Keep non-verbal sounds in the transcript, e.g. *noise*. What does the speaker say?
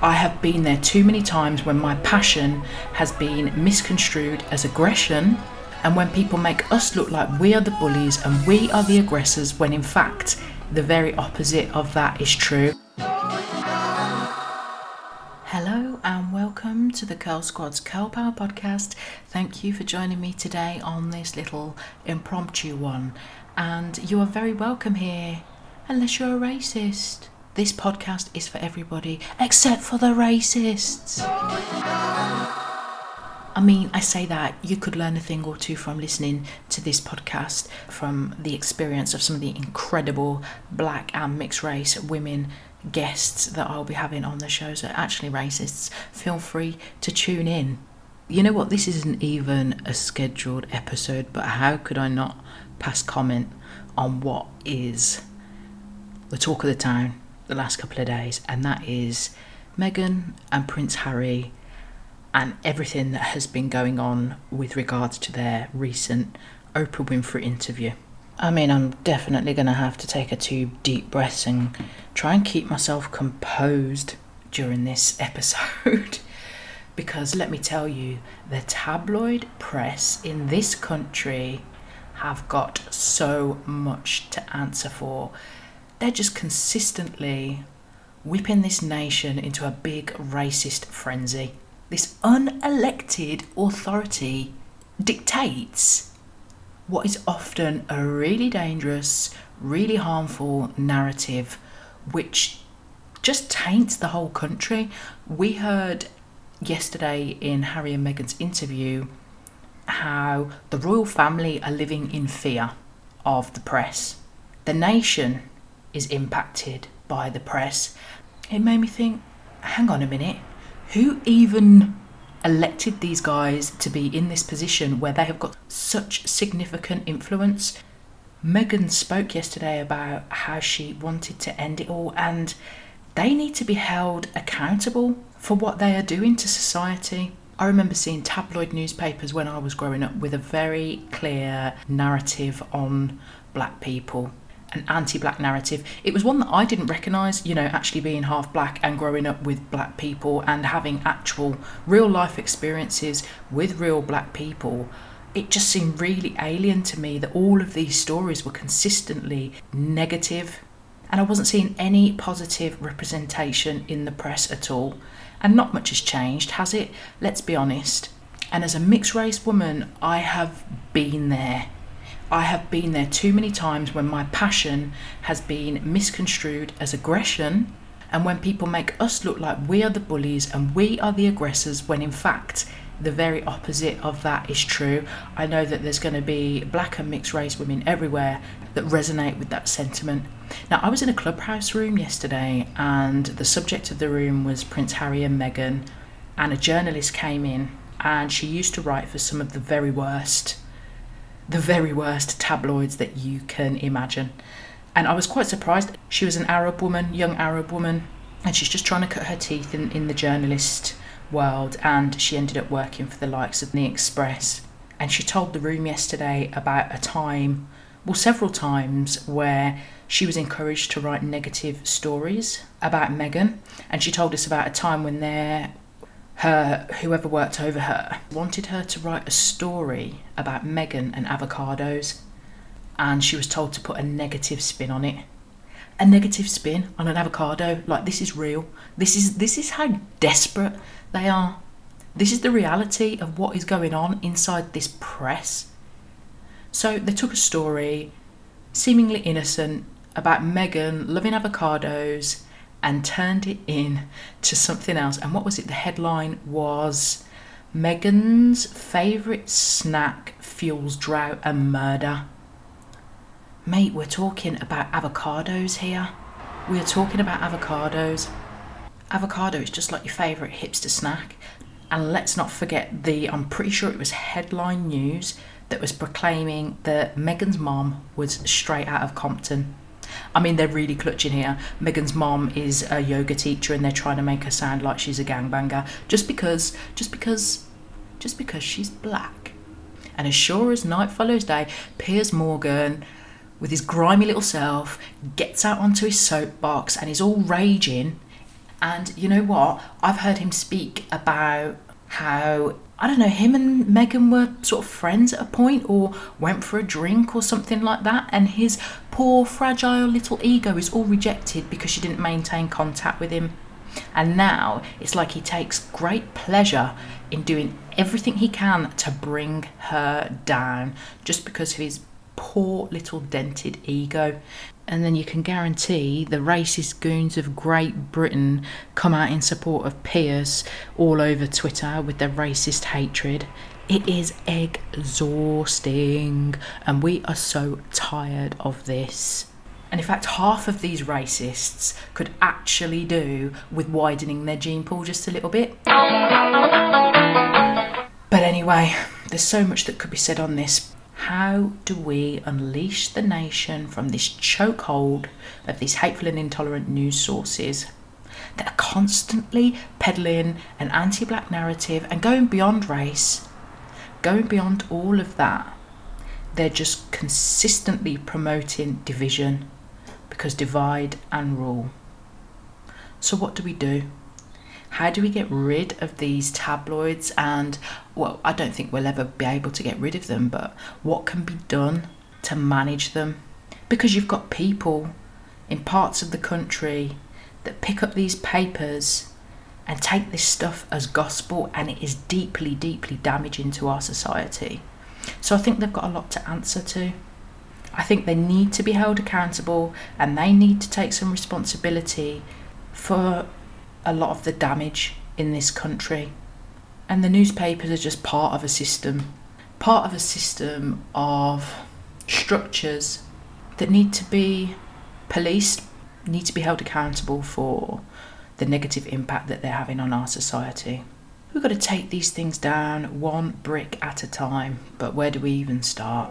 I have been there too many times when my passion has been misconstrued as aggression and when people make us look like we are the bullies and we are the aggressors when in fact the very opposite of that is true. Hello and welcome to the Curl Squad's Curl Power podcast. Thank you for joining me today on this little impromptu one. And you are very welcome here, unless you're a racist. This podcast is for everybody except for the racists. I mean, I say that you could learn a thing or two from listening to this podcast, from the experience of some of the incredible black and mixed race women guests that I'll be having on the shows are actually racists. Feel free to tune in. You know what? This isn't even a scheduled episode, but how could I not pass comment on what is the talk of the town the last couple of days, and that is Meghan and Prince Harry and everything that has been going on with regards to their recent Oprah Winfrey interview. I mean, I'm definitely going to have to take a two deep breaths and try and keep myself composed during this *laughs* episode. because let me tell you, the tabloid press in this country have got so much to answer for they're just consistently whipping this nation into a big racist frenzy. This unelected authority dictates what is often a really dangerous, really harmful narrative, which just taints the whole country. We heard yesterday in Harry and Meghan's interview how the royal family are living in fear of the press. The nation is impacted by the press, it made me think hang on a minute, who even elected these guys to be in this position where they have got such significant influence? Meghan spoke yesterday about how she wanted to end it all, and they need to be held accountable for what they are doing to society. I remember seeing tabloid newspapers when I was growing up with a very clear narrative on black people an anti-black narrative. It was one that I didn't recognise, you know, actually being half black and growing up with black people and having actual real life experiences with real black people. It just seemed really alien to me that all of these stories were consistently negative and I wasn't seeing any positive representation in the press at all. And not much has changed, has it? Let's be honest. And as a mixed race woman, I have been there I have been there too many times when my passion has been misconstrued as aggression and when people make us look like we are the bullies and we are the aggressors when in fact the very opposite of that is true. I know that there's going to be black and mixed race women everywhere that resonate with that sentiment. Now, I was in a clubhouse room yesterday, and the subject of the room was Prince Harry and Meghan, and a journalist came in, and she used to write for some of the very worst the very worst tabloids that you can imagine. And I was quite surprised. She was an Arab woman, young Arab woman, and she's just trying to cut her teeth in, in the journalist world. And she ended up working for the likes of The Express. And she told the room yesterday about a time, well, several times, where she was encouraged to write negative stories about Meghan. And she told us about a time when there her whoever worked over her wanted her to write a story about Meghan and avocados and she was told to put a negative spin on it. A negative spin on an avocado? Like this is real. This is this is how desperate they are. This is the reality of what is going on inside this press. So they took a story seemingly innocent about Meghan loving avocados and turned it in to something else. And what was it? The headline was Meghan's favourite snack fuels drought and murder. Mate, we're talking about avocados here. We are talking about avocados. Avocado is just like your favourite hipster snack. And let's not forget the, I'm pretty sure it was headline news that was proclaiming that Meghan's mom was straight out of Compton. I mean, they're really clutching here. Meghan's mom is a yoga teacher, and they're trying to make her sound like she's a gangbanger just because, just because, just because she's black. And as sure as night follows day, Piers Morgan, with his grimy little self, gets out onto his soapbox and is all raging And you know what? I've heard him speak about how I don't know, him and Meghan were sort of friends at a point or went for a drink or something like that. And his poor, fragile little ego is all rejected because she didn't maintain contact with him. And now it's like he takes great pleasure in doing everything he can to bring her down just because of his poor little dented ego and then you can guarantee the racist goons of Great Britain come out in support of Piers all over Twitter with their racist hatred. It is exhausting, and we are so tired of this. And in fact, half of these racists could actually do with widening their gene pool just a little bit. But anyway, there's so much that could be said on this. How do we unleash the nation from this chokehold of these hateful and intolerant news sources that are constantly peddling an anti black narrative and going beyond race, going beyond all of that? They're just consistently promoting division because divide and rule. So, what do we do? How do we get rid of these tabloids? And, well, I don't think we'll ever be able to get rid of them, but what can be done to manage them? Because you've got people in parts of the country that pick up these papers and take this stuff as gospel, and it is deeply, deeply damaging to our society. So I think they've got a lot to answer to. I think they need to be held accountable and they need to take some responsibility for a lot of the damage in this country. And the newspapers are just part of a system, part of a system of structures that need to be policed, need to be held accountable for the negative impact that they're having on our society. We've got to take these things down one brick at a time, but where do we even start?